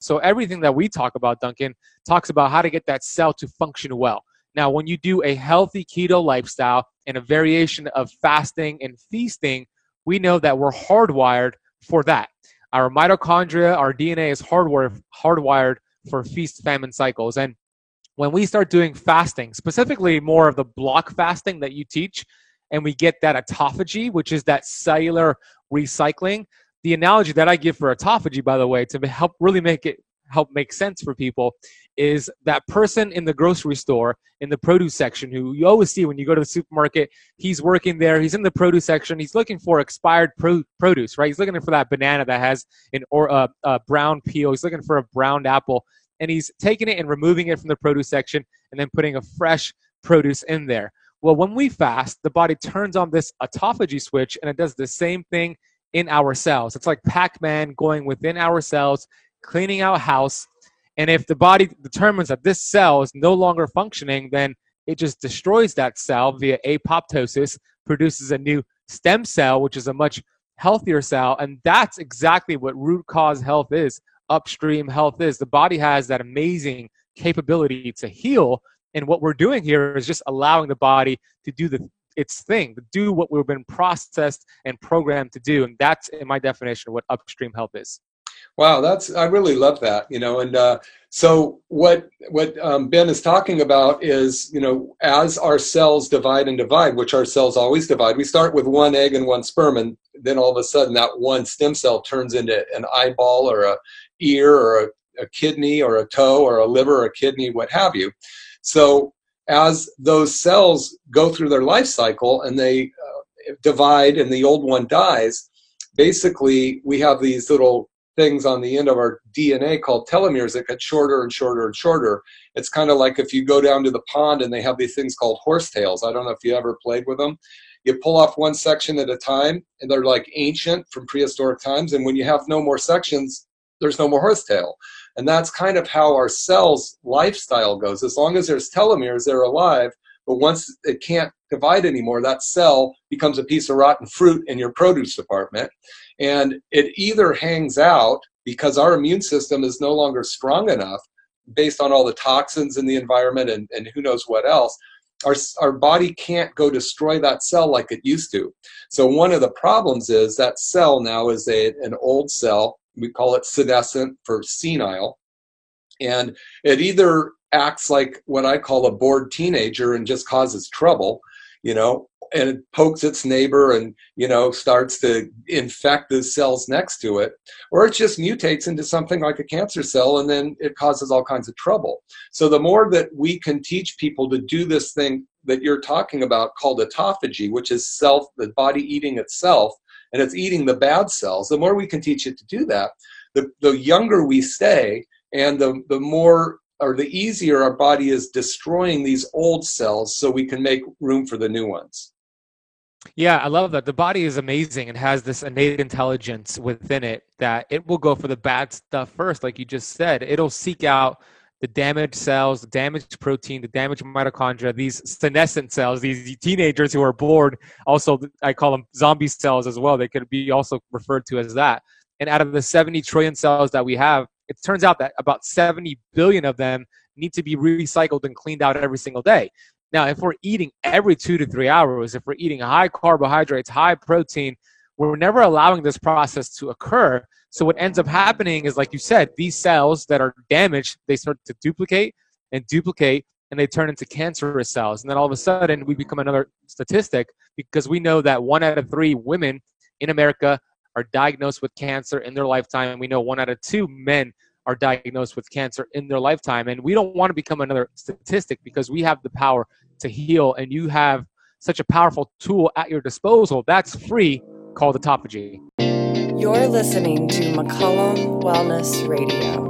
So everything that we talk about, Duncan, talks about how to get that cell to function well. Now, when you do a healthy keto lifestyle and a variation of fasting and feasting, we know that we're hardwired for that. Our mitochondria, our DNA is hardwired, hardwired for feast famine cycles. And when we start doing fasting, specifically more of the block fasting that you teach, and we get that autophagy, which is that cellular recycling, the analogy that I give for autophagy, by the way, to help really make it help make sense for people, is that person in the grocery store in the produce section who you always see when you go to the supermarket. He's working there. He's in the produce section. He's looking for expired pro- produce, right? He's looking for that banana that has an or uh, a brown peel. He's looking for a brown apple, and he's taking it and removing it from the produce section and then putting a fresh produce in there. Well, when we fast, the body turns on this autophagy switch and it does the same thing in our cells. It's like Pac Man going within our cells, cleaning out house. And if the body determines that this cell is no longer functioning, then it just destroys that cell via apoptosis, produces a new stem cell, which is a much healthier cell. And that's exactly what root cause health is, upstream health is. The body has that amazing capability to heal. And what we're doing here is just allowing the body to do the its thing, do what we've been processed and programmed to do. And that's, in my definition, what upstream health is. Wow, that's I really love that. You know, and uh, so what what um, Ben is talking about is you know as our cells divide and divide, which our cells always divide. We start with one egg and one sperm, and then all of a sudden that one stem cell turns into an eyeball or a ear or a, a kidney or a toe or a liver or a kidney, what have you. So as those cells go through their life cycle and they uh, divide and the old one dies, basically we have these little things on the end of our DNA called telomeres that get shorter and shorter and shorter. It's kind of like if you go down to the pond and they have these things called horsetails. I don't know if you ever played with them. You pull off one section at a time, and they're like ancient from prehistoric times. And when you have no more sections, there's no more horsetail. And that's kind of how our cells' lifestyle goes. As long as there's telomeres, they're alive. But once it can't divide anymore, that cell becomes a piece of rotten fruit in your produce department. And it either hangs out because our immune system is no longer strong enough based on all the toxins in the environment and, and who knows what else. Our, our body can't go destroy that cell like it used to. So one of the problems is that cell now is a, an old cell we call it senescent for senile. And it either acts like what I call a bored teenager and just causes trouble, you know, and it pokes its neighbor and, you know, starts to infect the cells next to it, or it just mutates into something like a cancer cell and then it causes all kinds of trouble. So the more that we can teach people to do this thing that you're talking about called autophagy, which is self, the body eating itself, and it's eating the bad cells, the more we can teach it to do that, the, the younger we stay and the, the more or the easier our body is destroying these old cells so we can make room for the new ones. Yeah, I love that. The body is amazing and has this innate intelligence within it that it will go for the bad stuff first, like you just said. It'll seek out the damaged cells, the damaged protein, the damaged mitochondria, these senescent cells, these teenagers who are bored. Also, I call them zombie cells as well. They could be also referred to as that. And out of the 70 trillion cells that we have, it turns out that about 70 billion of them need to be recycled and cleaned out every single day. Now, if we're eating every two to three hours, if we're eating high carbohydrates, high protein, we're never allowing this process to occur. So what ends up happening is, like you said, these cells that are damaged, they start to duplicate and duplicate, and they turn into cancerous cells. And then all of a sudden, we become another statistic because we know that one out of three women in America are diagnosed with cancer in their lifetime. We know one out of two men are diagnosed with cancer in their lifetime. And we don't want to become another statistic because we have the power to heal. And you have such a powerful tool at your disposal that's free called autophagy. You're listening to McCollum Wellness Radio.